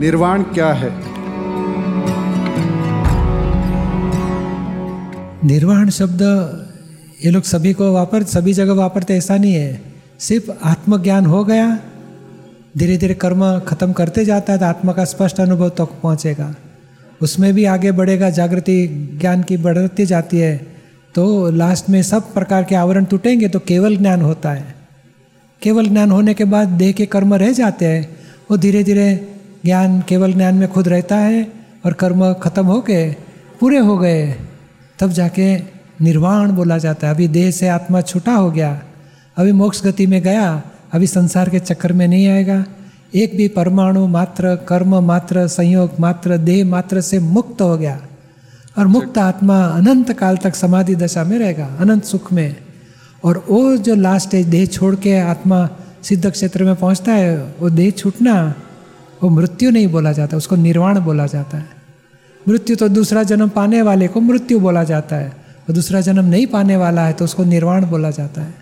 निर्वाण क्या है? निर्वाण शब्द ये लोग सभी को वापर, सभी जगह वापरते, ऐसा नहीं है। सिर्फ़ आत्मज्ञान हो गया धीरे धीरे कर्म खत्म करते जाता है तो आत्मा का स्पष्ट अनुभव तक तो पहुँचेगा। उसमें भी आगे बढ़ेगा, जागृति ज्ञान की बढ़ती जाती है तो लास्ट में सब प्रकार के आवरण टूटेंगे तो केवल ज्ञान होता है। केवल ज्ञान होने के बाद देह के कर्म रह जाते हैं, वो धीरे धीरे ज्ञान केवल ज्ञान में खुद रहता है और कर्म खत्म हो गए पूरे हो गए, तब जाके निर्वाण बोला जाता है। अभी देह से आत्मा छूटा हो गया, अभी मोक्ष गति में गया, अभी संसार के चक्कर में नहीं आएगा। एक भी परमाणु मात्र, कर्म मात्र, संयोग मात्र, देह मात्र से मुक्त हो गया और मुक्त आत्मा अनंत काल तक समाधि दशा में रहेगा, अनंत सुख में। और वो जो लास्ट है देह छोड़ के आत्मा सिद्ध क्षेत्र में पहुँचता है, वो देह छूटना वो मृत्यु नहीं बोला जाता, उसको निर्वाण बोला जाता है। मृत्यु तो दूसरा जन्म पाने वाले को मृत्यु बोला जाता है, और दूसरा जन्म नहीं पाने वाला है तो उसको निर्वाण बोला जाता है।